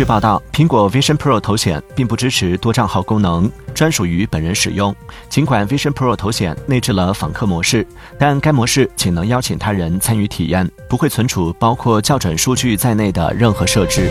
据报道苹果 vision pro 头显并不支持多账号功能专属于本人使用。尽管 vision pro 头显内置了访客模式但该模式仅能邀请他人参与体验不会存储包括校准数据在内的任何设置。